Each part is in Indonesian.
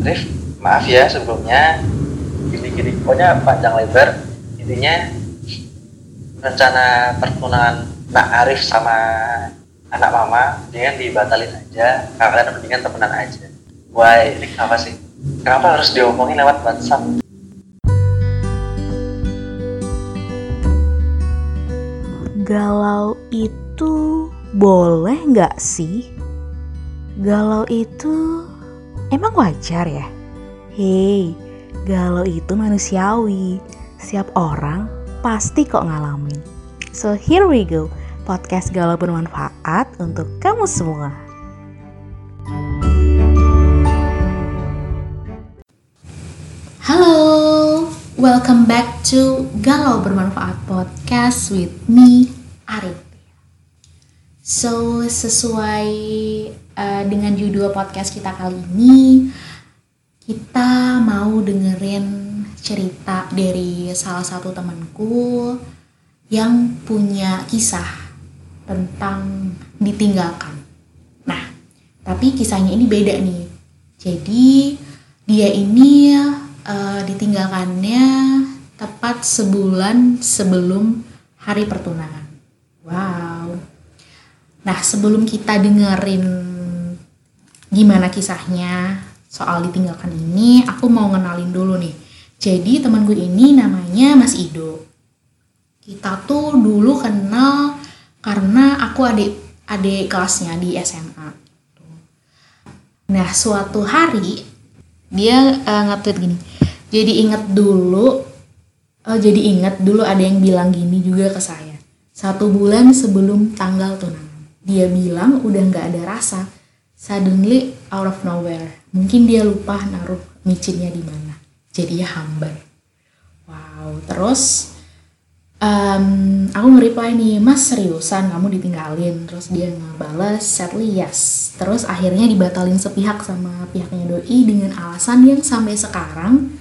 Rif maaf ya sebelumnya. Gini-gini. Pokoknya panjang lebar. Intinya rencana pertunangan Nak Arif sama anak mama mendingan dibatalin aja. Kalian mendingan temenan aja. Wah ini kenapa sih? Kenapa harus diomongin lewat WhatsApp? Galau itu boleh nggak sih? Galau itu emang wajar ya? Hei, galau itu manusiawi. Setiap orang pasti kok ngalamin. So here we go, podcast galau bermanfaat untuk kamu semua. Halo, welcome back to Galau Bermanfaat Podcast with me, Arif. So, sesuai uh, dengan judul podcast kita kali ini, kita mau dengerin cerita dari salah satu temanku yang punya kisah tentang ditinggalkan. Nah, tapi kisahnya ini beda nih. Jadi, dia ini uh, ditinggalkannya tepat sebulan sebelum hari pertunangan. Wow. Nah, sebelum kita dengerin gimana kisahnya soal ditinggalkan ini, aku mau ngenalin dulu nih. Jadi teman gue ini namanya Mas Ido. Kita tuh dulu kenal karena aku adik adik kelasnya di SMA. Nah, suatu hari dia uh, nge-tweet gini. Jadi inget dulu uh, jadi inget dulu ada yang bilang gini juga ke saya. Satu bulan sebelum tanggal tunangan. Dia bilang udah nggak ada rasa. Suddenly out of nowhere. Mungkin dia lupa naruh micinnya di mana. Jadi ya hambar. Wow, terus um, aku nge-reply nih mas seriusan kamu ditinggalin terus dia ngebales sadly yes terus akhirnya dibatalin sepihak sama pihaknya doi dengan alasan yang sampai sekarang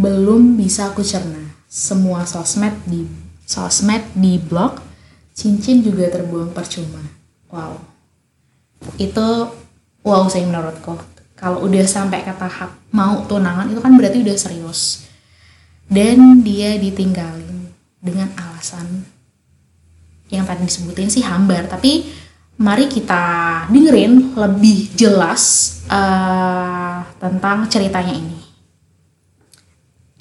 belum bisa aku cerna semua sosmed di sosmed di blog cincin juga terbuang percuma wow itu wow saya menurutku. Kalau udah sampai ke tahap mau tunangan itu kan berarti udah serius. Dan dia ditinggalin dengan alasan yang tadi disebutin sih hambar. Tapi mari kita dengerin lebih jelas uh, tentang ceritanya ini.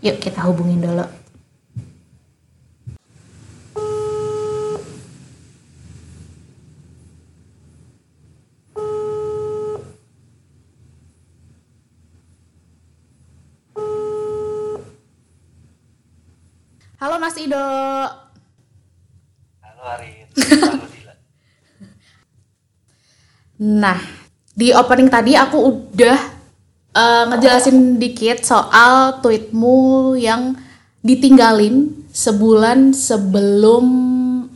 Yuk kita hubungin dulu Halo Mas Ido. halo Dila Nah, di opening tadi aku udah uh, ngejelasin dikit soal tweetmu yang ditinggalin sebulan sebelum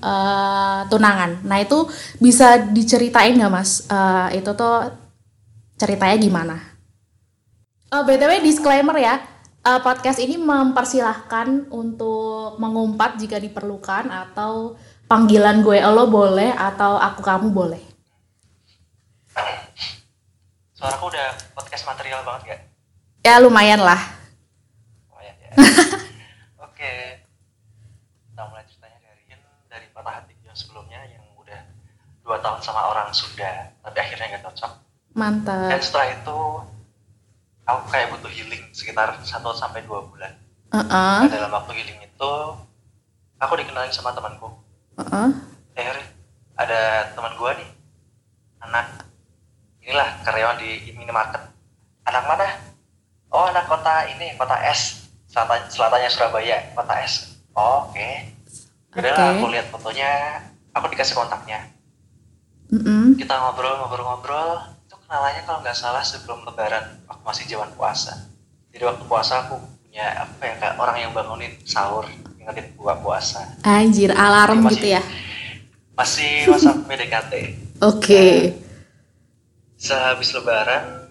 uh, tunangan. Nah itu bisa diceritain nggak mas? Uh, itu tuh ceritanya gimana? Oh, btw disclaimer ya, uh, podcast ini mempersilahkan untuk mengumpat jika diperlukan atau panggilan gue lo boleh atau aku kamu boleh. suaraku udah podcast material banget gak? Ya lumayan lah. lumayan ya oke kita mulai ceritanya dari dari patah hati yang sebelumnya yang udah dua tahun sama orang Sunda tapi akhirnya gak cocok dan Mantap. setelah itu aku kayak butuh healing sekitar 1 sampai dua bulan. Heeh. Nah, dalam waktu healing itu aku dikenalin sama temanku. Heeh. eh Ri, ada teman gua nih. Anak. Inilah karyawan di minimarket. Anak mana? Oh anak kota ini kota S. Selatan selatannya Surabaya kota S. Oh, oke. Udah Oke. aku lihat fotonya. Aku dikasih kontaknya. Mm-mm. kita ngobrol ngobrol ngobrol kenalannya kalau nggak salah sebelum lebaran waktu masih zaman puasa jadi waktu puasa aku punya apa ya kayak orang yang bangunin sahur ingetin gua puasa Anjir, alarm Masih- gitu ya. masih masa PDKT Oke. sehabis lebaran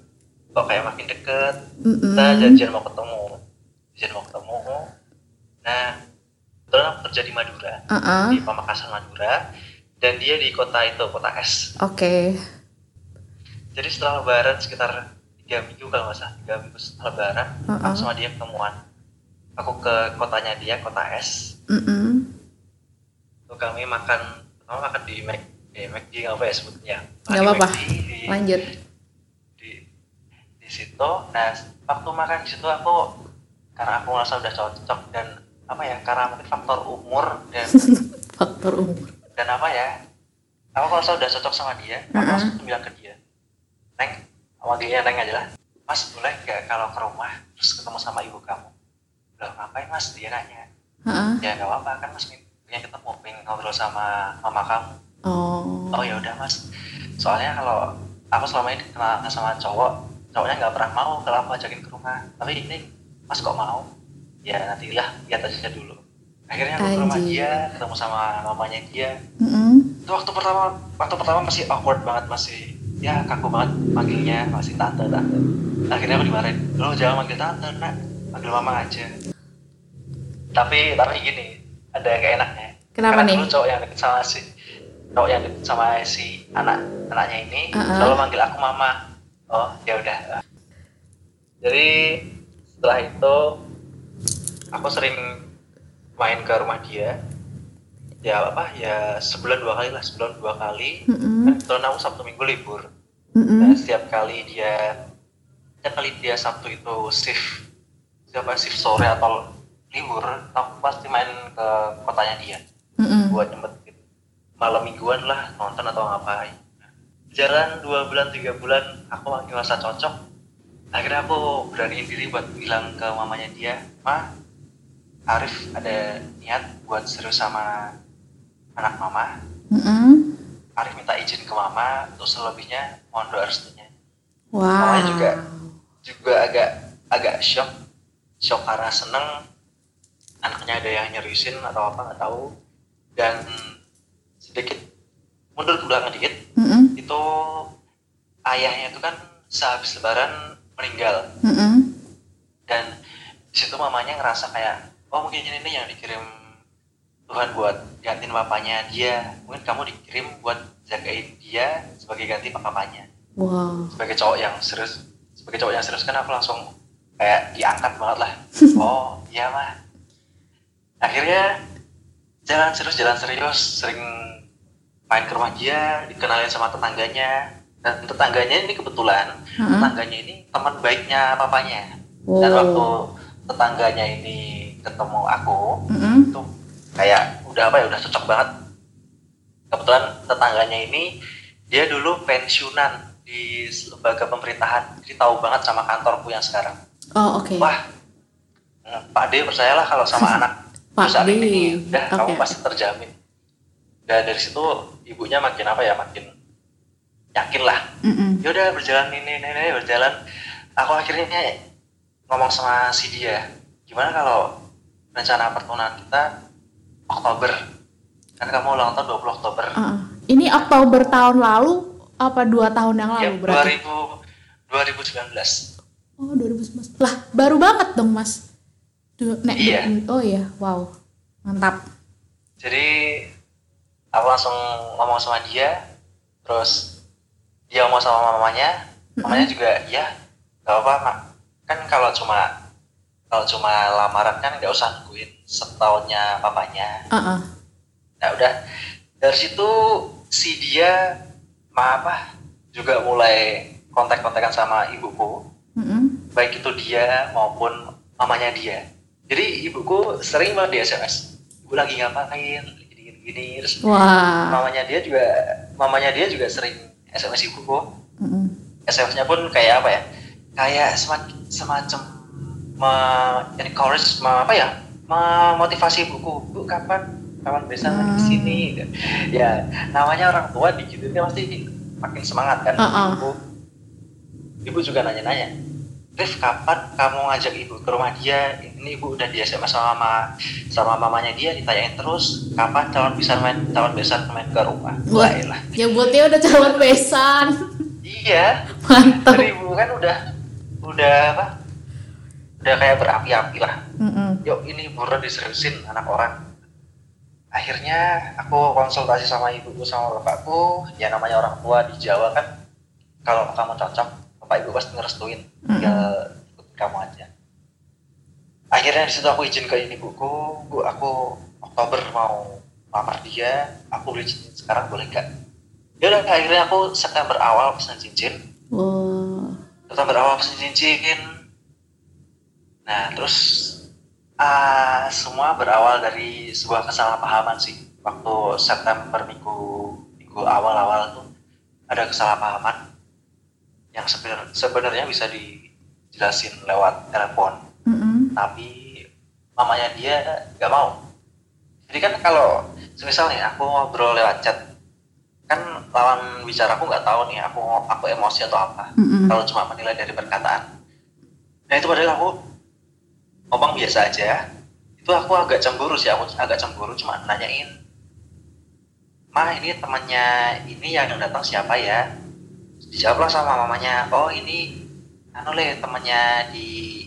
kok kayak makin deket Mm-mm. kita janjian mau ketemu janjian mau ketemu nah kebetulan aku kerja di Madura Heeh. di Pamekasan Madura dan dia di kota itu kota S Oke. Jadi setelah lebaran sekitar tiga minggu kalau nggak salah tiga minggu setelah lebaran Uh-uh. aku sama dia ketemuan aku ke kotanya dia kota S Mm-mm. Lalu kami makan pertama makan di Mac eh Mac di apa ya sebutnya Nggak Di apa-apa. McD, di, Lanjut. di di situ nah waktu makan di situ aku karena aku merasa udah cocok dan apa ya karena mungkin faktor umur dan Faktor umur. dan apa ya aku merasa udah cocok sama dia aku Mm-mm. langsung bilang ke dia neng sama dia neng aja lah. Mas boleh nggak kalau ke rumah terus ketemu sama ibu kamu? Udah ngapain mas? Dia nanya. Heeh. ya nggak apa-apa kan mas pengen ketemu pengen ngobrol sama mama kamu. Oh. oh ya udah mas. Soalnya kalau aku selama ini kenal sama cowok cowoknya nggak pernah mau kalau aku ajakin ke rumah. Tapi ini mas kok mau? Ya nantilah lihat aja dulu. Akhirnya aku ke rumah dia ketemu sama mamanya dia. Mm-mm. itu waktu pertama waktu pertama masih awkward banget masih ya kaku banget manggilnya masih tante tante. Akhirnya aku dimarahin lo jangan manggil tante nak. Manggil mama aja. Tapi tapi gini ada yang gak enaknya. Kenapa Karena nih? dulu cowok yang deket sama si cowok yang deket sama si anak anaknya ini Uh-uh. selalu manggil aku mama. Oh ya udah. Jadi setelah itu aku sering main ke rumah dia. Ya apa ya sebulan dua kali lah sebulan dua kali. Kan kebetulan aku sabtu minggu libur Dan setiap kali dia setiap kali dia sabtu itu shift siapa shift sore atau libur aku pasti main ke kotanya dia Mm-mm. buat nyempet gitu. malam mingguan lah nonton atau ngapain jalan dua bulan tiga bulan aku makin merasa cocok akhirnya aku beraniin diri buat bilang ke mamanya dia ma Arif ada niat buat serius sama anak mama Mm-mm. Arif minta izin ke mama untuk selebihnya mohon doa restunya Wow. Mamanya juga juga agak agak shock shock karena seneng anaknya ada yang nyeriusin atau apa nggak tahu dan sedikit mundur ke belakang dikit Mm-mm. itu ayahnya itu kan sehabis lebaran meninggal Mm-mm. dan di situ mamanya ngerasa kayak oh mungkin ini yang dikirim Tuhan buat gantiin papanya dia mungkin kamu dikirim buat jagain dia sebagai ganti papanya Wow. sebagai cowok yang serius sebagai cowok yang serius kan aku langsung kayak diangkat banget lah oh iya mah akhirnya jalan serius jalan serius sering main ke rumah dia dikenalin sama tetangganya dan tetangganya ini kebetulan Heeh. tetangganya ini teman baiknya papanya Oh. dan waktu tetangganya ini ketemu aku Mm-mm. itu kayak udah apa ya udah cocok banget kebetulan tetangganya ini dia dulu pensiunan di lembaga pemerintahan jadi tahu banget sama kantorku yang sekarang Oh oke. wah hmm, Pak D percayalah kalau sama anak Pak perusahaan D. ini udah kamu Oke. pasti terjamin dan dari situ ibunya makin apa ya makin yakin lah Mm-mm. yaudah berjalan ini ini, ini berjalan aku akhirnya ngomong sama si dia gimana kalau rencana pertunangan kita Oktober kan kamu ulang tahun 20 Oktober Uh-uh. Ini Oktober tahun lalu apa dua tahun yang ya lalu berarti? 2000 2019 Oh 2019. Lah baru banget dong mas. Du- nek, Iya. oh iya, wow, mantap. jadi aku langsung ngomong sama dia terus dia ngomong sama mamanya mamanya juga ya gak apa-apa kan kalau cuma kalau cuma lamaran kan nggak usah nungguin setahunnya papanya Uh-uh. Nah udah dari situ si dia ma apa juga mulai kontak-kontakan sama ibuku, Mm-mm. baik itu dia maupun mamanya dia. Jadi ibuku sering banget di SMS, ibu lagi ngapain, lagi gini-gini, terus Wah. mamanya dia juga mamanya dia juga sering SMS ibuku. Mm-mm. SMS-nya pun kayak apa ya? Kayak semacam encourage apa ya? memotivasi ibuku. Bu kapan kapan bisa Hmm. ke sini? Ya namanya orang tua digituin kan pasti makin semangat kan. Uh-uh. Ibu, ibu juga nanya-nanya. Rif kapan kamu ngajak ibu ke rumah dia? Ini ibu udah di SMS sama mama, sama mamanya dia ditanyain terus kapan calon bisa main calon besan main ke rumah. Wah, elah. Ya buatnya udah calon besan. Iya, Mantap. ibu kan udah udah apa udah kayak berapi-api lah. Mm-mm. yuk ini buruan diseriusin anak orang. Akhirnya aku konsultasi sama ibuku sama bapakku. Ya namanya orang tua di Jawa kan. Kalau kamu cocok bapak ibu pasti ngerestuin. Mm-mm. tinggal ikutin kamu aja. Akhirnya di situ aku izin ke ibuku. Bu aku Oktober mau lamar dia. Aku beli cincin sekarang boleh nggak? Ya udah akhirnya aku September awal pesan cincin. September awal pesan cincin nah terus ah, semua berawal dari sebuah kesalahpahaman sih. Waktu September minggu minggu awal-awal tuh ada kesalahpahaman yang sebenar- sebenarnya bisa dijelasin lewat telepon. Mm-mm. tapi mamanya dia nggak mau. Jadi kan kalau semisal nih aku ngobrol lewat chat kan lawan bicara aku nggak tahu nih aku aku emosi atau apa. Mm-mm. kalau cuma menilai dari perkataan. Nah itu padahal aku ngomong biasa aja itu aku agak cemburu sih aku agak cemburu cuma nanyain mah ini temannya ini yang datang siapa ya? Dijawablah sama mamanya oh ini anu le temannya di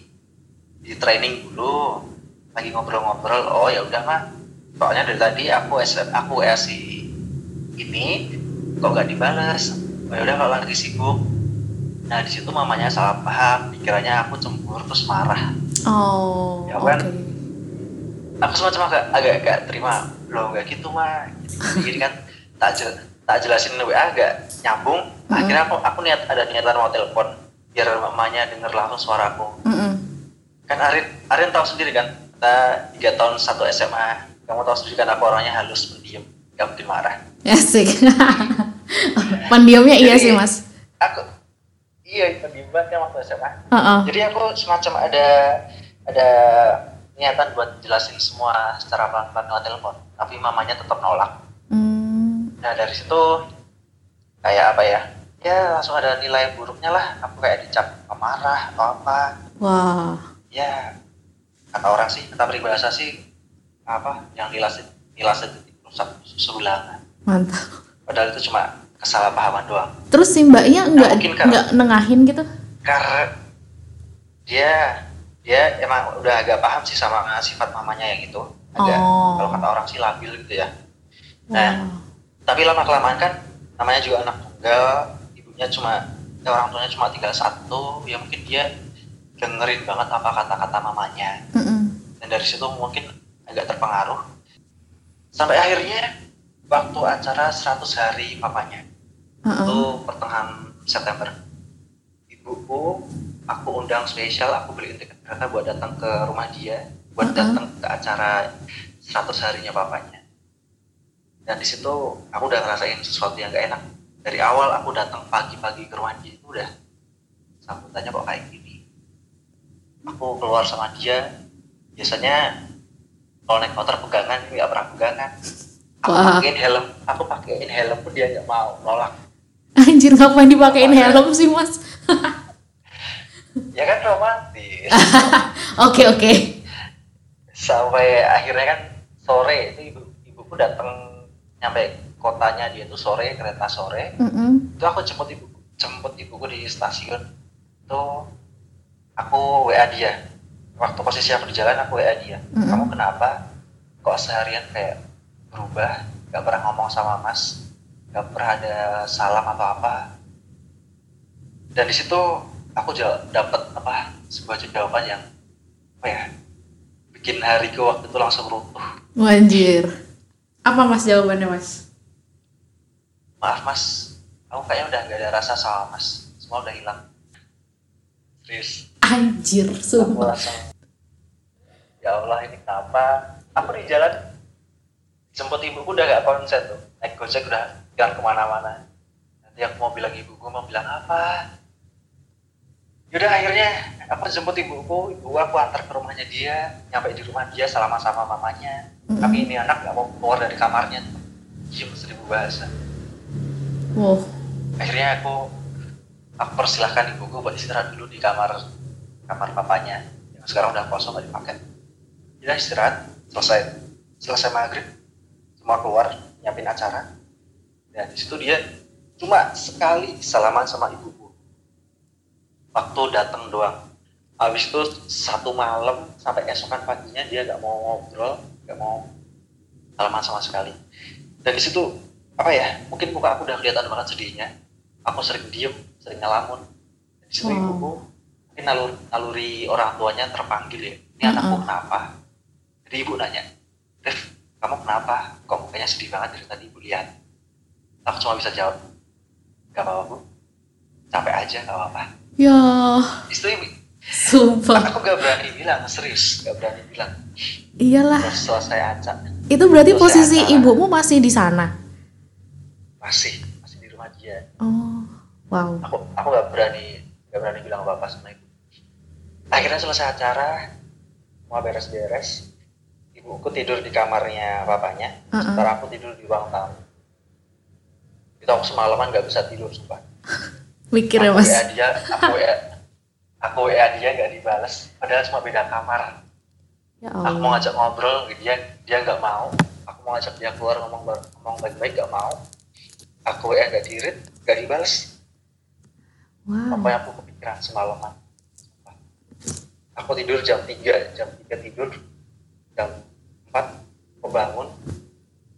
di training dulu lagi ngobrol-ngobrol. Oh ya udah mah soalnya dari tadi aku S aku S si ini kok nggak dibalas oh ya udah kalau lagi sibuk. Nah di situ mamanya salah paham dikiranya aku cemburu terus marah Oh, Ya kan? aku semacam agak agak gak terima. Loh nggak gitu mah gini kan tak jel- tak jelasin WA agak nyambung. Akhirnya aku aku niat ada niatan mau telepon biar mamanya denger langsung suaraku Mm-mm. kan Arin Arin tahu sendiri kan? Kita tiga tahun satu SMA kamu tahu sendiri kan aku orangnya halus pendiam gak mungkin marah. Asik. Pendiamnya iya Jadi, sih, Mas. aku iya pendiam banget kan waktu SMA Heeh. jadi aku semacam ada ada niatan buat jelasin semua secara pelan-pelan lewat telepon tapi mamanya tetap nolak Hmm. nah dari situ kayak apa ya ya langsung ada nilai buruknya lah aku kayak dicap pemarah atau apa Wah. ya kata orang sih kata peribahasa sih apa yang nilas itu rusak sebulangan Mantap. padahal itu cuma kesalahpahaman doang Terus si mbaknya nggak nggak nengahin gitu? karena dia dia emang udah agak paham sih sama sifat mamanya yang itu agak Oh. kalau kata orang sih labil gitu ya. Nah. tapi lama kelamaan kan namanya juga anak tunggal ibunya cuma ya orang tuanya cuma tinggal satu ya mungkin dia dengerin banget apa kata-kata mamanya Mm-mm. dan dari situ mungkin agak terpengaruh sampai akhirnya waktu acara 100 hari papanya Itu pertengahan September. Ibuku aku undang spesial aku beliin tiket kereta buat datang ke rumah dia buat Mm-mm. datang ke acara 100 harinya papanya dan di situ aku udah ngerasain sesuatu yang gak enak. Dari awal aku datang pagi-pagi ke rumah dia itu udah sambutannya kok kayak gini. Aku keluar sama dia biasanya kalau naik motor pegangan ini nggak pernah pegangan. Aku Wah. pakein helm aku pakein helm pun dia nggak mau nolak Anjir ngapain dipakein Makanya. helm sih, Mas? ya kan romantis Oke, oke. sampai akhirnya kan sore itu ibu ibuku datang nyampe kotanya dia tuh sore kereta sore Mm-mm. itu aku jemput ibu jemput ibuku di stasiun itu aku WA dia waktu posisi aku di jalan aku WA dia Mm-mm. kamu kenapa kok seharian kayak berubah gak pernah ngomong sama mas gak pernah ada salam atau apa. Dan di situ aku dapat apa sebuah jawaban yang apa ya bikin hariku waktu itu langsung runtuh. Anjir. Apa Mas jawabannya, Mas? maaf mas. Aku kayaknya udah gak ada rasa sama mas. Semua udah hilang. Serius. Anjir, sumpah. langsung ya Allah ini kenapa? Aku di jalan jemput ibuku udah gak konsen tuh. Naik gojek udah jalan ke mana-mana. Nanti aku mau bilang ibuku mau bilang apa? Yaudah akhirnya aku jemput ibuku. Ibu aku antar ke rumahnya dia nyampe di rumah dia salaman sama mamanya. Mm-mm. tapi ini anak gak mau keluar dari kamarnya. Diem seribu bahasa. Wow. akhirnya aku aku persilahkan ibuku buat istirahat dulu di kamar kamar papanya. Yang sekarang udah kosong gak dipakai. Dia istirahat. Selesai. Selesai maghrib. Semua keluar nyiapin acara dan di situ dia cuma sekali salaman sama ibuku waktu datang doang habis itu satu malam sampai esokan paginya dia nggak mau ngobrol nggak mau salaman sama sekali dan di situ apa ya mungkin muka aku udah kelihatan banget sedihnya aku sering diem sering ngelamun Di situ Wow. ibuku mungkin nalur, naluri orang tuanya terpanggil ya. Ini anakku Mm-mm. kenapa? Jadi ibu nanya, Rif, kamu kenapa? Kok mukanya sedih banget dari tadi ibu lihat. Aku cuma bisa jawab, gak apa-apa bu, capek aja gak apa-apa. Ya, ibu, sumpah. aku gak berani bilang, serius gak berani bilang. Iyalah. Terus selesai acak, Itu berarti Selesai posisi acara. ibumu masih di sana. masih, masih di rumah dia. Oh, wow. aku aku nggak berani nggak berani bilang apa apa sama ibu akhirnya selesai acara mau beres-beres ibuku tidur di kamarnya bapaknya Uh-uh. sementara aku tidur di ruang tamu itu aku semalaman nggak bisa tidur sumpah Mikir ya aku mas. WA dia aku WA aku WA dia nggak dibales padahal cuma beda kamar Ya aku mau Allah. ngajak ngobrol dia dia nggak mau aku mau ngajak dia keluar ngomong ngomong baik-baik nggak mau aku WA nggak dirit nggak dibales Wow. Pokoknya aku kepikiran semalaman. Aku tidur jam 3, jam 3 tidur, jam 4 aku bangun,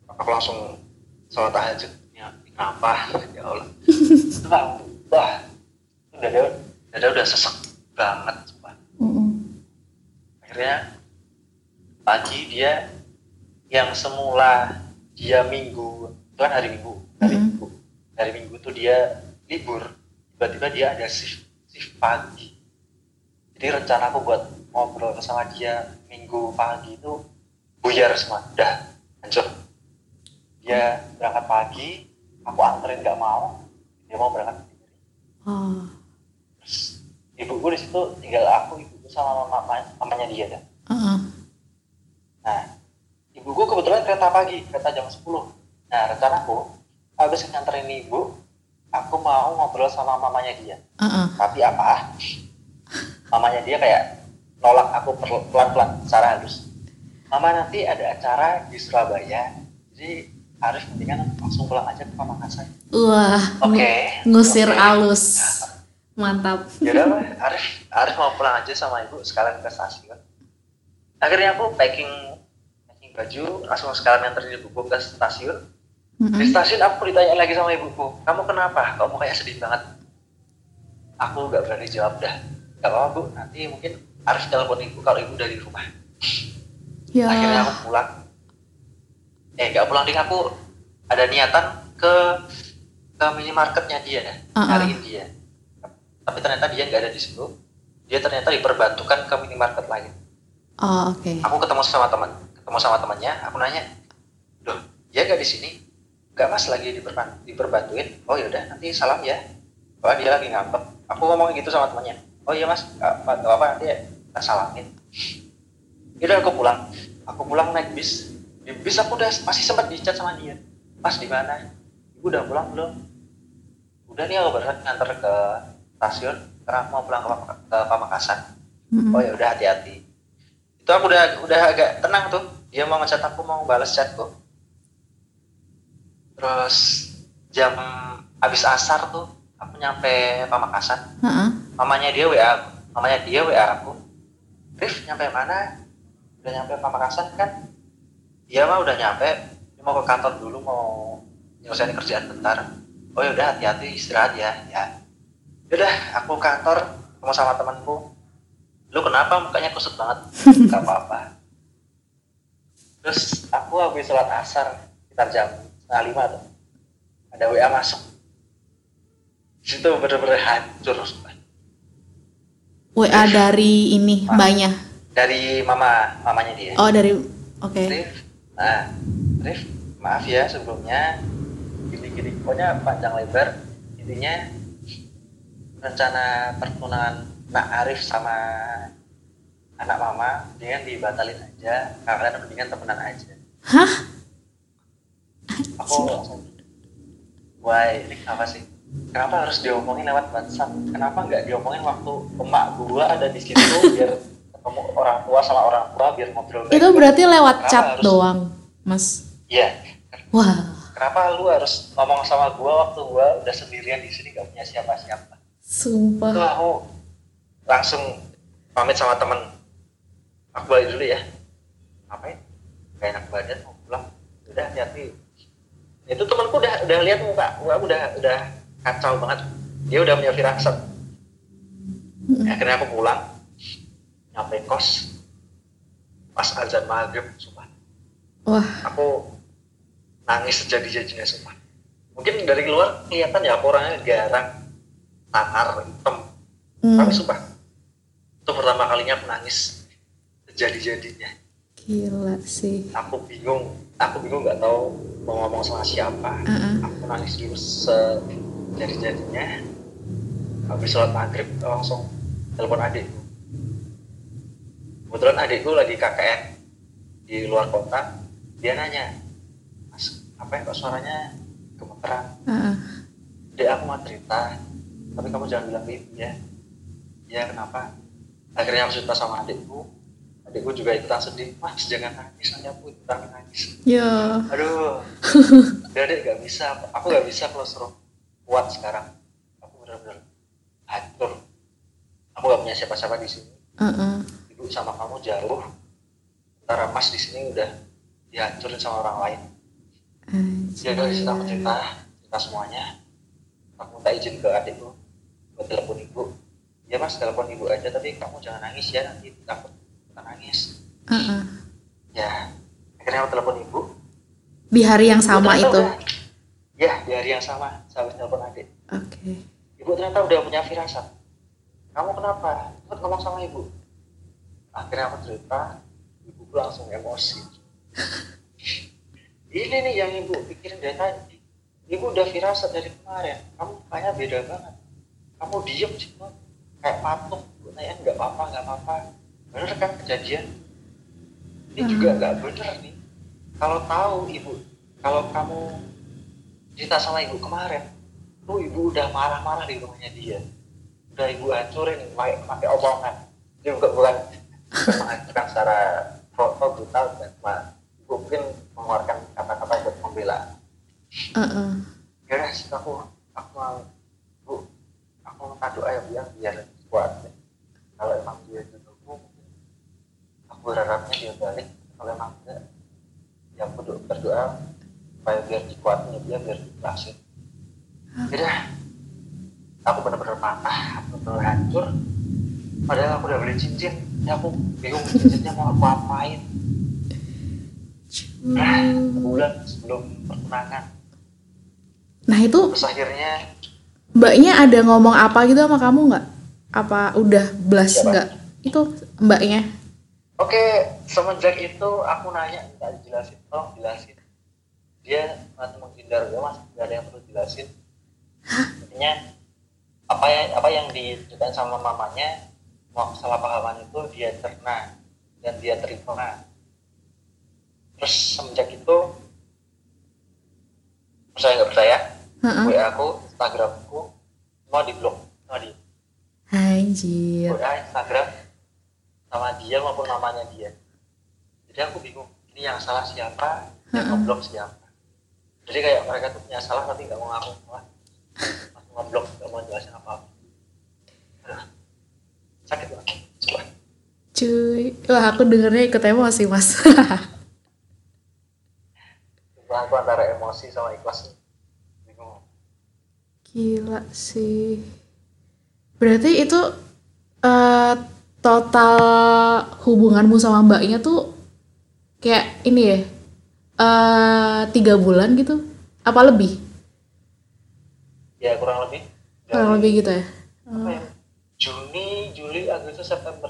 aku langsung sholat tahajud. Kenapa? Ya Allah. Bangun, wah, itu dada, dada udah sesek banget. Sumpah. Mm-mm. Akhirnya pagi dia yang semula dia minggu, itu kan hari minggu, hari Mhm. minggu, hari minggu tuh dia libur, tiba-tiba dia ada shift, shift pagi. Jadi rencana aku buat ngobrol sama dia minggu pagi itu buyar semua, udah hancur. Dia berangkat pagi, aku anterin nggak mau, dia mau berangkat sendiri. Oh. Terus ibuku di situ tinggal aku, ibuku sama mama, mamanya dia dah. Uh-uh. Nah, ibuku kebetulan kereta pagi, kereta jam 10. Nah, rencanaku, habis nganterin ibu, aku mau ngobrol sama mamanya dia. Uh-uh. Tapi apa? Mamanya dia kayak nolak aku pelan-pelan, secara halus. Mama nanti ada acara di Surabaya, jadi Arif mendingan langsung pulang aja ke Pamekasan. Wah. Oke. ng- Ngusir oke. alus. Mantap. Yaudah, lah, Arif, Arif mau pulang aja sama ibu sekalian ke stasiun. Akhirnya aku packing packing baju, langsung sekalian nganterin ibuku ke stasiun. Di Mm-mm. stasiun aku ditanya lagi sama ibuku, kamu kenapa? Kamu kayak sedih banget. Aku gak berani jawab dah. Gak apa-apa bu, nanti mungkin Arif telepon ibu kalau ibu dari rumah. Ya. Akhirnya aku pulang. Eh gak pulang ding aku ada niatan ke ke minimarketnya dia dah, Uh-uh. nyariin dia. Tapi ternyata dia nggak ada di situ. Dia ternyata diperbantukan ke minimarket lain. Oh, oke. Aku ketemu sama teman, ketemu sama temannya. Aku nanya, loh, dia nggak di sini? Nggak mas lagi diperban- diperbantuin. Oh yaudah, nanti salam ya. Oh dia lagi ngambek. Aku ngomong gitu sama temannya. Oh iya mas, nggak nggak apa-apa nanti ya, tak salamin. Yaudah aku pulang. Aku pulang naik bis. Di bis aku udah masih sempat dicat sama dia. Mas di mana? Ibu udah pulang belum? Udah nih aku berangkat nganter ke stasiun. Karena aku mau pulang ke, ke Pamekasan Mm-mm. oh ya udah hati-hati itu aku udah udah agak tenang tuh dia mau ngechat aku mau balas chatku terus jam habis asar tuh aku nyampe Pamekasan Uh-uh. mamanya dia WA aku mamanya dia WA aku Rif nyampe mana udah nyampe Pamekasan kan dia mah udah nyampe. Dia mau ke kantor dulu mau nyelesain kerjaan bentar. Oh ya udah hati-hati istirahat ya. Ya. Udah aku kantor ketemu sama temanku. Lu kenapa? Mukanya kusut banget. Gak apa-apa. Terus aku habis sholat asar sekitar jam setengah lima tuh. Ada WA masuk. Situ bener-bener hancur WA dari ini mbaknya. dari mama mamanya dia. Oh, dari oke. Rif nah Rif maaf ya sebelumnya. Gini-gini pokoknya panjang lebar. Intinya rencana pertunangan Nak Arif sama anak mama dengan dibatalin aja. Kalian mendingan temenan aja. Hah? aku langsung wah ini kenapa sih? Kenapa harus diomongin lewat WhatsApp? Kenapa nggak diomongin waktu emak gua ada di situ biar ketemu orang tua sama orang tua biar ngobrol Itu baik-baik. berarti lewat Kenapa chat harus- doang, Mas. Iya, Wah, kenapa lu harus ngomong sama gua waktu gua udah sendirian di sini gak punya siapa-siapa? Itu sumpah. aku langsung pamit sama temen. Aku balik dulu ya. Ngapain? Gak enak badan mau pulang. Udah hati-hati. Itu temanku udah udah lihat muka gua udah udah kacau banget. Dia udah punya firasat. Akhirnya aku pulang nyampe kos. Pas azan maghrib sumpah. Wah, aku nangis sejadi-jadinya sumpah. Mungkin dari luar kelihatan ya aku orangnya garang tangar hitam. Hmm, tapi sumpah itu pertama kalinya aku nangis sejadi-jadinya. Gila sih. aku bingung aku bingung nggak tahu mau ngomong sama siapa. Uh-uh. aku nangis dulu sejadi-jadinya. Habis sholat maghrib langsung telepon adikku kebetulan adikku lagi KKN di luar kota. Dia nanya mas apa ya kok suaranya gemeteran? Uh-uh. dek aku mau cerita tapi kamu jangan bilang ke ibu ya ya kenapa? Akhirnya aku cerita sama adikku. Adikku juga ikutan sedih mas jangan nangis nanti aku ikutan nangis Ya. aduh. Udah deh gak bisa aku gak bisa kalau suruh kuat sekarang. Aku bener-bener hancur. Aku gak punya siapa-siapa di sini. Uh-uh. Ibu sama kamu jauh sementara mas di sini udah dihancurin sama orang lain. Ya dari aku Anjir. cerita cerita semuanya. Aku minta izin ke adikku buat telepon ibu. Ya mas telepon ibu aja tapi kamu jangan nangis ya nanti takut nangis. Uh-uh. ya akhirnya aku telepon ibu. Di hari yang sama Ibu ternyata itu. udah- ya di hari yang sama saya telepon adik. Oke. ibu ternyata udah punya firasat. Kamu kenapa? Ikut ngomong sama ibu akhirnya aku cerita ibuku langsung emosi. Ini nih yang ibu pikirin dari tadi. Ibu udah firasat dari kemarin. Kamu kayaknya beda banget. Kamu diem sih Bang. kayak patung. Ibu nanya nggak apa-apa nggak apa-apa. Bener kan kejadian? Ini juga nggak bener nih. Kalau tahu ibu kalau kamu cerita sama ibu kemarin tuh ibu udah marah-marah di rumahnya dia. Udah ibu hancurin pakai pakai omongan. Dia bukan bukan menghancurkan secara pro, pro brutal dan mungkin mengeluarkan kata-kata buat membela. Uh-uh. ya udah sih, aku aku mau bu aku minta doa ya bu ya biar kuat. Kalau emang dia jodohku mungkin aku berharapnya dia balik. Kalau emang enggak ya aku do- berdoa supaya biar dikuatin ya dia biar dikelasin udah. Aku benar-benar patah aku benar hancur padahal aku udah beli cincin ya aku bingung cincinnya mau aku apain nah bulan sebelum pertunangan Nah itu terus akhirnya mbaknya ada ngomong apa gitu sama kamu nggak? Apa udah belas Siapa? nggak? Itu mbaknya. Oke, semenjak itu aku nanya, minta dijelasin, tolong jelasin. Dia masih menghindar, gue mas, gak ada yang perlu jelasin. Intinya, apa yang apa yang diceritain sama mamanya, kesalahpahaman itu dia cerna dan dia terima. Terus semenjak itu, percaya nggak percaya, Heeh. WA aku, Instagramku, semua di blok sama dia. Anjir. WA Instagram sama dia maupun namanya dia jadi aku bingung ini yang salah siapa yang Heeh. ngeblok siapa jadi kayak mereka tuh punya salah tapi nggak mau ngaku langsung ngeblok nggak mau jelasin apa apa sakit banget Sumpah. Cuy. Wah aku dengernya ikut emosi mas. Sumpah, aku antara emosi sama ikhlas bingung Gila sih. Berarti itu eh, total hubunganmu sama mbaknya tuh kayak ini ya eh tiga bulan gitu? Apa lebih? ya kurang lebih Kurang lebih gitu ya? apa ya Juni Juli Agustus September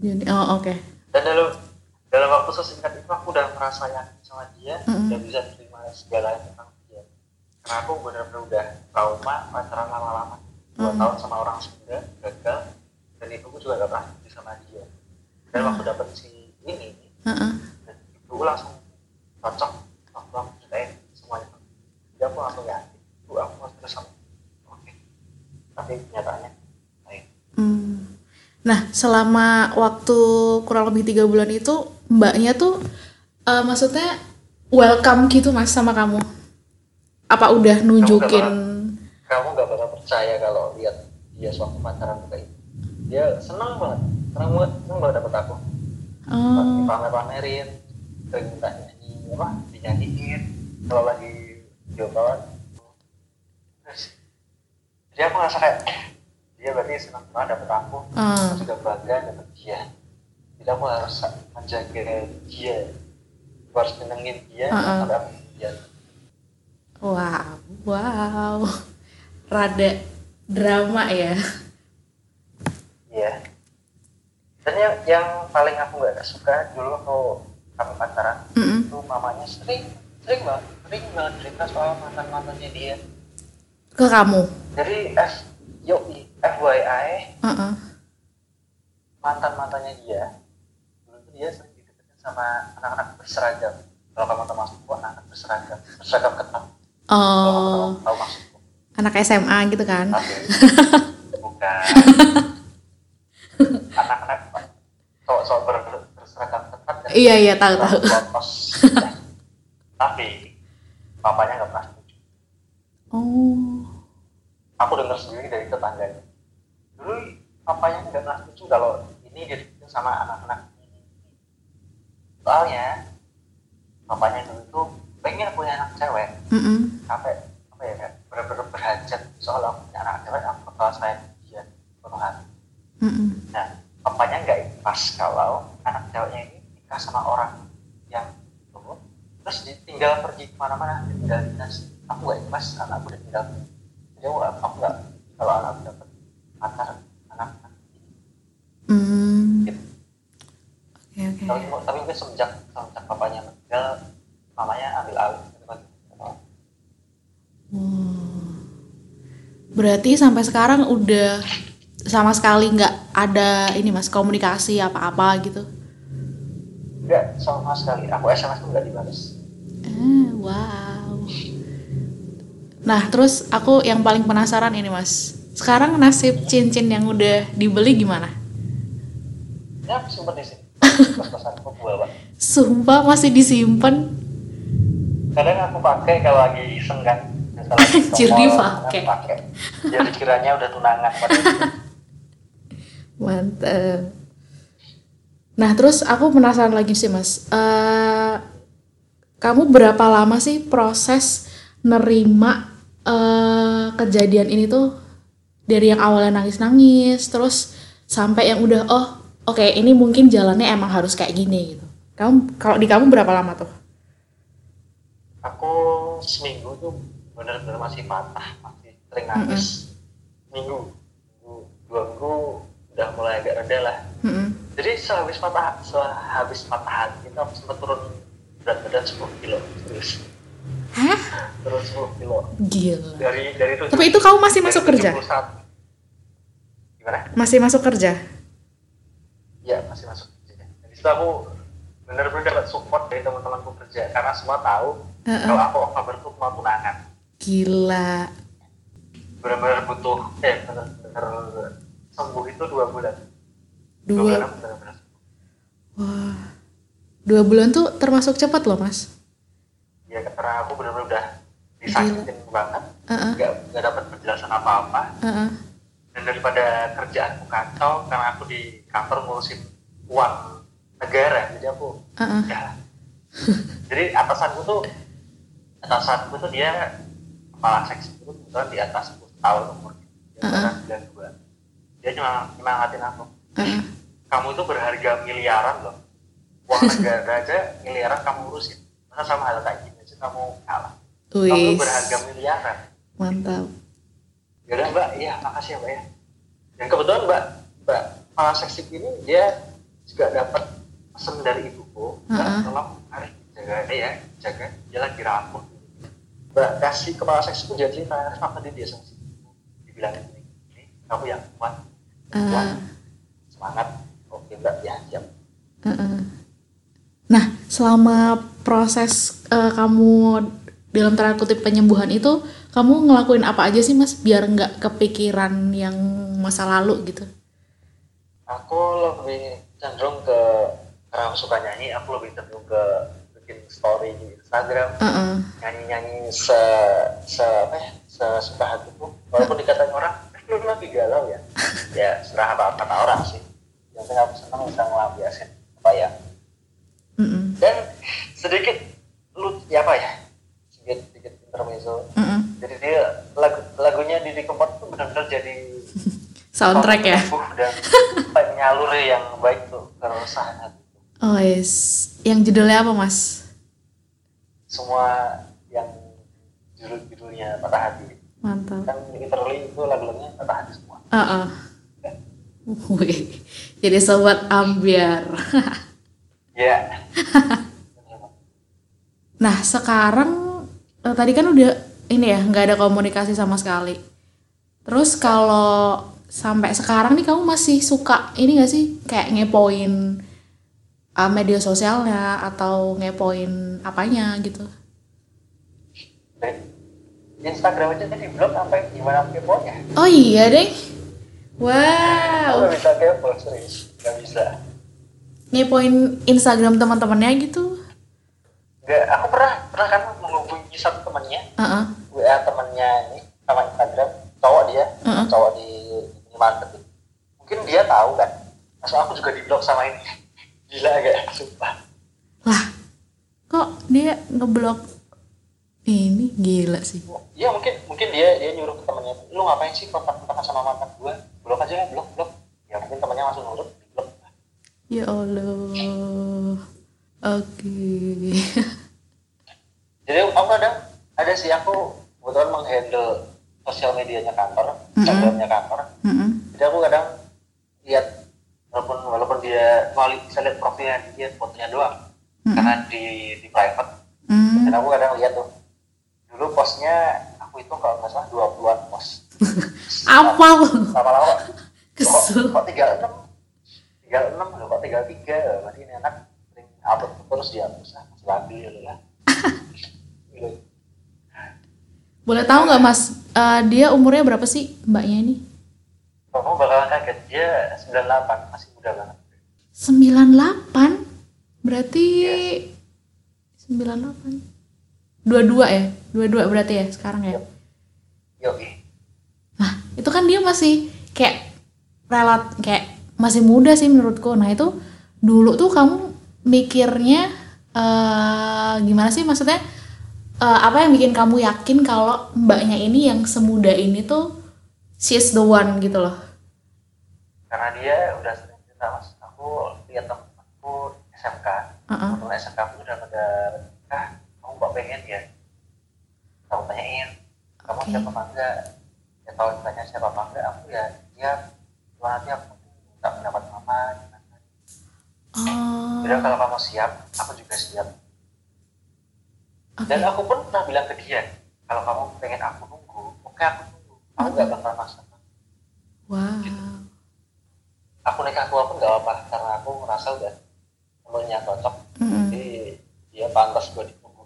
Jadi, oh oke. dan dalam dalam waktu sesingkat itu aku udah merasa yakin sama dia Mm-mm. udah bisa terima segala tentang dia karena aku benar-benar udah trauma pacaran lama-lama dua Mm. tahun sama orang Sunda gagal dan ibuku juga gak pernah jadi sama dia dan waktu dapet si ini Heeh. dan ibuku langsung cocok waktu aku ceritain semuanya jadi aku langsung yakin aku mau terus sama oke tapi kenyataannya Hmm. Nah, selama waktu kurang lebih tiga bulan itu, mbaknya tuh eh, maksudnya welcome gitu mas sama kamu? Apa udah nunjukin? kamu gak bakal percaya kalau lihat dia sewaktu pacaran kayak itu dia senang banget. Senang banget senang banget dapet aku. Oh, dipamer-pamerin sering minta nyanyi apa dinyanyiin. Kalau lagi call terus jadi aku ngerasa kayak dia berarti senang banget dapet aku. Aku juga bangga dapet dia. Jadi aku harus menjaga dia. Aku harus menyenengin dia sampai aku dia. Wow, wow. Rada drama ya. iya. Dan yang, yang paling aku nggak suka dulu waktu kami pacaran Mm-mm. itu mamanya sering sering banget sering banget cerita soal mantan mantannya dia. Ke kamu. jadi F yo FYI Heeh. mantan mantannya dia. Dulu tuh dia sering dideketin sama anak-anak berseragam. Kalau kamu tahu maksudku anak-anak berseragam. Berseragam ketat kalau kamu tahu, Oh, tahu maksudku anak SMA gitu kan? tapi bukan. Anak-anak cowok-cowok ber, berseragam ketat dan Iya, iya, tahu, tahu. tapi papanya nggak pernah setuju. Oh. aku dengar sendiri dari tetangganya papanya nggak pernah setuju kalau ini dideketin sama anak-anak. Soalnya papanya dulu tuh pengen punya anak cewek. Mm-mm. sampai apa ya kayak bener-bener berhajat soal aku punya anak cewek aku bakal sayang dia penuh hati. Mm-mm. nah papanya nggak ikhlas kalau anak ceweknya ini nikah sama orang yang cowok terus ditinggal pergi ke mana-mana ditinggal dinas aku nggak ikhlas karena aku udah tinggal jadi aku, nggak kalau anak aku dapet pacar anak anak Mm. gitu Oke, oke. tapi tapi mungkin semenjak semenjak papanya meninggal mamanya ambil alih Wow. Berarti sampai sekarang udah sama sekali nggak ada ini mas komunikasi apa-apa gitu? enggak sama sekali aku sms pun nggak dibalas Ah, wow. Nah, terus aku yang paling penasaran ini, Mas. Sekarang nasib cincin yang udah dibeli gimana? ya simpen di sini Sumpah masih disimpan. kadang aku pakai kalau lagi iseng kan Anjir, dipakai. jadi kiranya udah tunangan Mantep. Nah, terus aku penasaran lagi sih, Mas. Eh, kamu berapa lama sih proses nerima eh, kejadian ini tuh dari yang awalnya nangis-nangis, terus sampai yang udah oh, oke ini mungkin jalannya emang harus kayak gini gitu. Kamu kalau di kamu berapa lama tuh? aku seminggu tuh bener-bener masih patah masih sering nangis minggu minggu dua minggu udah mulai agak reda lah Mm-mm. jadi sehabis patah sehabis patah hati itu aku sempat turun berat badan 10 kilo terus Hah? turun 10 kilo Gila. dari dari itu Tapi itu kamu masih masuk kerja? Gimana Masih masuk kerja? ya masih masuk kerja dari situ aku bener-bener dapat support dari teman-temanku kerja karena semua tahu Heeh. kalau aku tuh mau tunangan Gila. bener-bener butuh eh bener-bener sembuh itu dua bulan dua bulan. Wah. Dua bulan tuh termasuk cepat loh, Mas. ya karena aku bener-bener udah disakitin banget nggak nggak dapat penjelasan apa-apa Heeh. Dan daripada kerjaanku kacau karena aku di kantor ngurusin uang negara jadi aku Heeh. ya jadi atasanku tuh atasanku tuh dia kepala seksi itu kebetulan di atas 10 tahun umur dia sembilan dua dia cuma nyemangatin aku Heeh. kamu itu berharga miliaran loh uang negara aja miliaran kamu urusin masa sama hal kayak gini aja kamu kalah kamu tuh Wih. berharga miliaran Mantap. Ya udah mbak. Iya makasih ya mbak ya. Dan kebetulan mbak mbak kepala seksi ini dia juga dapat pesan dari ibuku. Mbak Uh-uh. tolong Arif jaga ya jaga. Dia lagi rapuh mbak kasih kepala seksi cerita Arif dia dia seksi dibilang ini, ini kamu yang kuat kuat. Eh, semangat. Oke mbak ya siap. Heeh. Nah, selama proses eh, kamu dalam tanda kutip penyembuhan itu, kamu ngelakuin apa aja sih mas biar nggak kepikiran yang masa lalu gitu? aku lebih cenderung ke karena aku suka nyanyi aku lebih cenderung ke bikin story di Instagram Heeh. nyanyi-nyanyi se se apa ya sesuka hatiku walaupun dikatain orang "Eh, lu lagi galau ya ya serah apa kata orang sih yang penting aku senang bisa ngelampiasin apa ya Mm-mm. dan sedikit lu ya apa ya intermezzo Mm-mm. jadi dia lagu lagunya Didi Kempot tuh benar-benar jadi Soundtrack ya. Uh, dan penyalur yang baik tuh keresahan. Oh yes. Yang judulnya apa mas? Semua yang judul-judulnya patah hati. Mantap. Kan literally itu lagu-lagunya patah hati semua. Uh Wih. Jadi sobat ambiar. Ya. nah sekarang eh, tadi kan udah ini ya nggak ada komunikasi sama sekali. Terus kalau sampai sekarang nih kamu masih suka ini gak sih kayak ngepoin uh, media sosialnya atau ngepoin apanya gitu? Instagram aja di blog sampai gimana keponya. Oh iya deh. Wow. nggak bisa kepo serius, nggak bisa. Ngepoin Instagram teman-temannya gitu. Nggak, aku pernah pernah kan menghubungi satu temannya, Heeh. WA temannya ini sama Instagram, cowok dia, Heeh. cowok di minimarket. Mungkin dia tahu kan, Masa aku juga di blog sama ini. Gila gak? Sumpah. Lah, kok dia ngeblok ini gila sih. Iya mungkin mungkin dia dia nyuruh ke temennya, lu ngapain sih kontak-kontakan sama mantan gua? Blok aja, blok, blok. Ya mungkin temennya langsung nurut, blok. Ya Allah. Oke. Jadi aku kadang ada sih aku kebetulan menghandle sosial medianya kantor, Instagramnya kantor. Mm-mm. Jadi aku kadang lihat walaupun walaupun dia melalui bisa lihat profilnya dia fotonya doang, karena di di private. Mm. Dan aku kadang lihat tuh dulu postnya aku itu kalau nggak salah 20-an post. Apa lu? Lama-lama Kesel. kok, kok 36 36 loh kok 33 berarti ini anak sering upload terus dia masih labil ya lah. Boleh tahu nggak Mas, eh, dia umurnya berapa sih mbaknya ini? kamu bakalan kaget dia 98 masih muda banget 98? Berarti 98. Dua-dua ya? Dua-dua berarti ya sekarang ya? Yogi Nah, itu kan dia masih kayak relat kayak masih muda sih menurutku. Nah, itu dulu tuh kamu mikirnya eh gimana sih maksudnya eh, apa yang bikin kamu yakin kalau mbaknya ini yang semuda ini tuh she's the one gitu loh. karena dia udah sering cerita mas aku lihat temanku SMK Heeh. temen SMK aku udah pada ah kamu gak pengen ya aku tanyain kamu Oke. siapa apa enggak ya kalau ditanya siapa apa enggak aku ya ya cuma nanti aku minta pendapat mama gimana Oh. Bilang kalau kamu siap, aku juga siap. Oke. Dan aku pun pernah bilang ke dia, kalau kamu pengen aku nunggu, oke aku tunggu. Aku nggak bakal maksa. Wow. Aku nikah tua pun nggak apa-apa, karena aku merasa udah temennya cocok. Mm-mm. Jadi dia pantas gue ditunggu.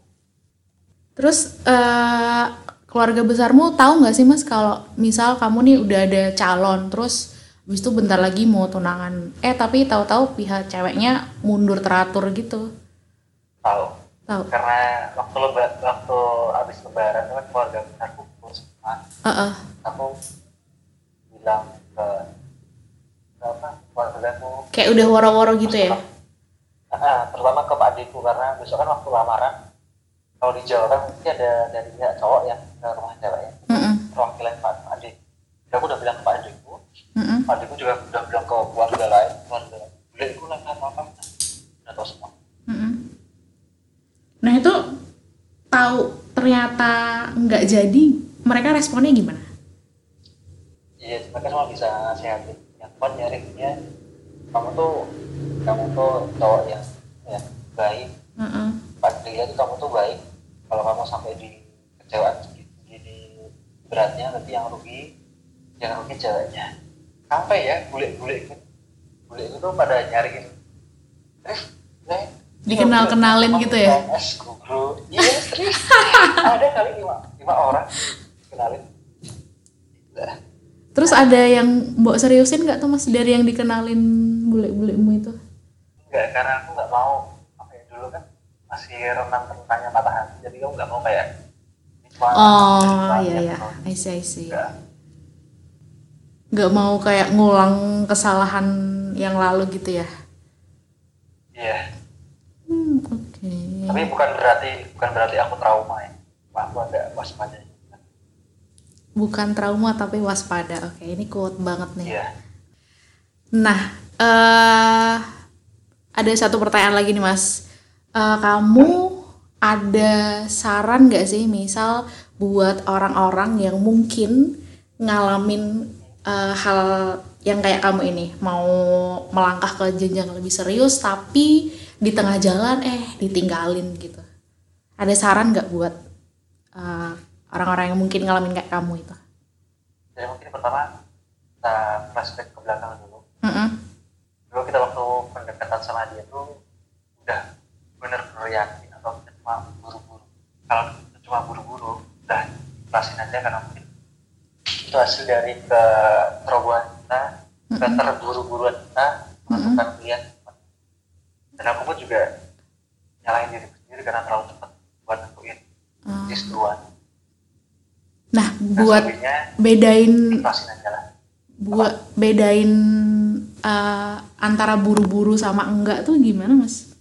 Terus eh, keluarga besarmu tahu nggak sih mas kalau misal kamu nih udah ada calon terus habis itu bentar lagi mau tunangan. Eh tapi tahu-tahu pihak ceweknya mundur teratur gitu. Tahu. tahu. Karena waktu lebar, waktu abis lebaran kan keluarga besar kumpul semua. Heeh. Aku bilang ke ke apa keluarga aku kayak udah woro-woro gitu ya? Ah, terutama ke Pak Adikku karena besok kan waktu lamaran. Kalau di Jawa kan mesti ada dari pihak cowok ya ke rumah cewek ya Mm-mm. perwakilan Pak Jadi aku udah bilang ke Pak Adikku Pak Adikku juga udah bilang ke keluarga lain keluarga beliau lah apa apa udah tahu semua. Mm-mm. nah itu tahu ternyata nggak jadi mereka responnya gimana? Iya mereka semua bisa nasihatin yang kuat nyarinya kamu tuh kamu tuh cowok yang ya baik. Heeh. Pak itu kamu tuh baik. Kalau kamu sampai di kecewaan gini beratnya nanti yang rugi jangan rugi ceweknya sampai ya? Bule-bule itu bule itu pada nyariin Rif, Rif, Dikenal-kenalin kamu gitu ya? PNS, guru. Iya serius. Ada kali lima, lima orang. Kenalin terus ada yang mbok seriusin nggak tuh mas? Dari yang dikenalin bule-bulemu itu? Enggak karena aku nggak mau. Apa ya dulu kan masih renang tentangnya patah hati jadi aku nggak mau kayak oh iya iya. mau- I see I see. Enggak. Nggak mau kayak ngulang kesalahan yang lalu gitu ya? Iya. Hmm, oke. Tapi bukan berarti bukan berarti aku trauma ya. Aku ada waspada. Bukan trauma tapi waspada. Oke ini quote banget nih. Iya. Nah, eh ada satu pertanyaan lagi nih Mas. Eh, kamu ada saran nggak sih, misal buat orang-orang yang mungkin ngalamin eh, hal yang kayak kamu ini, mau melangkah ke jenjang lebih serius, tapi di tengah jalan eh ditinggalin gitu. Ada saran nggak buat eh, orang-orang yang mungkin ngalamin kayak kamu itu? jadi mungkin pertama kita flashback ke belakang dulu Mm-mm. dulu kita waktu pendekatan sama dia tuh udah bener-bener yakin atau cuma buru-buru kalau cuma buru-buru udah ikhlasin aja karena hasil dari keterobohan kita keterburu-buruan kita melakukan pilihan dan aku pun juga nyalahin diri sendiri karena terlalu cepat buat nentuin Ah. jis duluan Nah, dan buat bedain buat bedain uh, antara buru-buru sama enggak tuh gimana mas?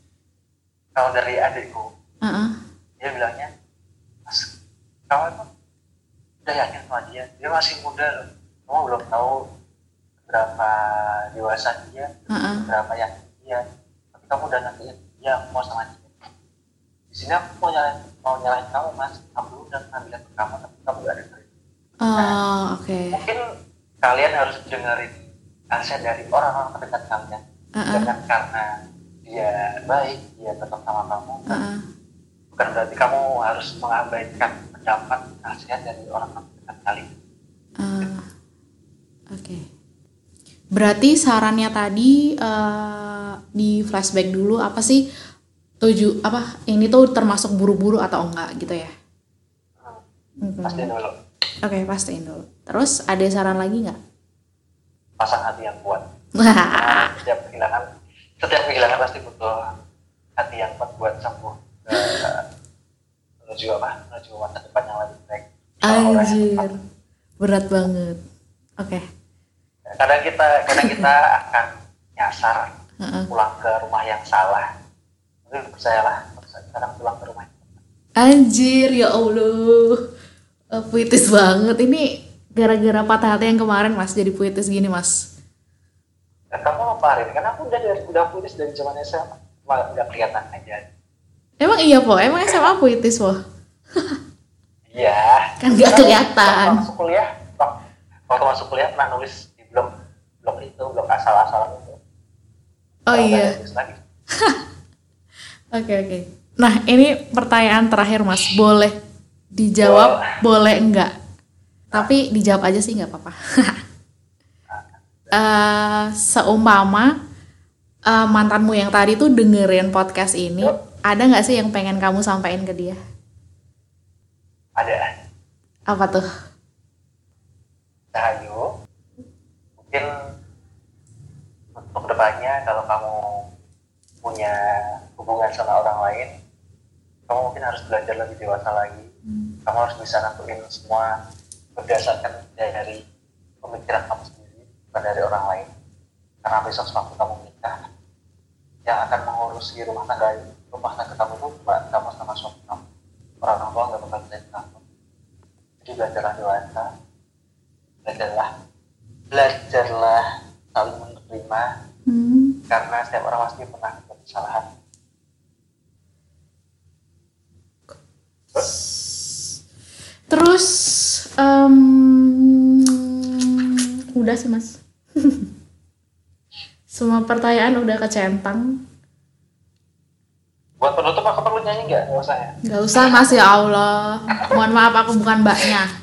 kalau dari adikku Heeh. dia bilangnya mas kamu emang udah yakin sama dia dia masih muda loh kamu belum tahu berapa dewasa dia Heeh. berapa yakin dia tapi kamu udah nantiin dia mau sama dia di sini aku mau nyalain mau nyalain kamu mas aku udah ngambil ke kamu tapi kamu gak dengerin Oh, oke. mungkin kalian harus dengerin nasihat dari orang-orang terdekat kalian Heeh. jangan karena dia baik dia tetap sama kamu Heeh. bukan berarti kamu harus mengabaikan pendapat nasihat dari orang-orang kalian Uh, oke. Berarti sarannya tadi uh, di flashback dulu apa sih tuju apa ini tuh termasuk buru-buru atau enggak gitu ya? Pasti dulu Oke pastiin dulu. Terus ada saran lagi nggak? pasang hati yang kuat Karena setiap kehilangan setiap kehilangan pasti butuh hati yang kuat buat sembuh menuju apa menuju masa depan yang lebih baik anjir, berat banget. Oke. kadang kita kadang kita akan nyasar Heeh. pulang ke rumah yang salah tapi percayalah kadang pulang ke rumah yang. Anjir, ya Allah. Eh, puitis banget. Ini gara-gara patah hati yang kemarin mas jadi puitis gini mas. Dan kamu ngapain? Kan aku udah dari udah putus dari zaman SMA, cuma nggak kelihatan aja. Emang iya po? Emang SMA puitis po? Iya. Kan nggak kelihatan. Waktu masuk kuliah, wak- waktu masuk kuliah pernah nulis di blog blog itu, blog asal-asalan itu. Oh iya. Oke oke. Nah ini pertanyaan terakhir mas. Boleh dijawab, boleh enggak. Tapi dijawab aja sih nggak apa-apa. Eh, seumpama eh, mantanmu yang tadi tuh dengerin podcast ini, ada nggak sih yang pengen kamu sampaikan ke dia? Ada Apa tuh? Cahayu. Mungkin untuk depannya kalau kamu punya hubungan sama orang lain, kamu mungkin harus belajar lebih dewasa lagi. Kamu harus bisa nentuin semua berdasarkan dari pemikiran kamu sendiri, bukan dari orang lain. Karena besok sewaktu kamu menikah, yang akan mengurusi rumah tangga rumah tangga kamu itu kamu sama suami kamu. Orang tua nggak bakal bisa kamu. Jadi belajarlah dewasa, belajarlah, belajarlah saling menerima, Hmm. karena setiap orang pasti pernah membuat kesalahan. Terus em, udah sih mas. Semua pertanyaan udah kecentang. Buat penutup aku perlu nyanyi nggak? Nggak usah ya. Gak usah mas ya Allah. Mohon maaf aku bukan mbaknya.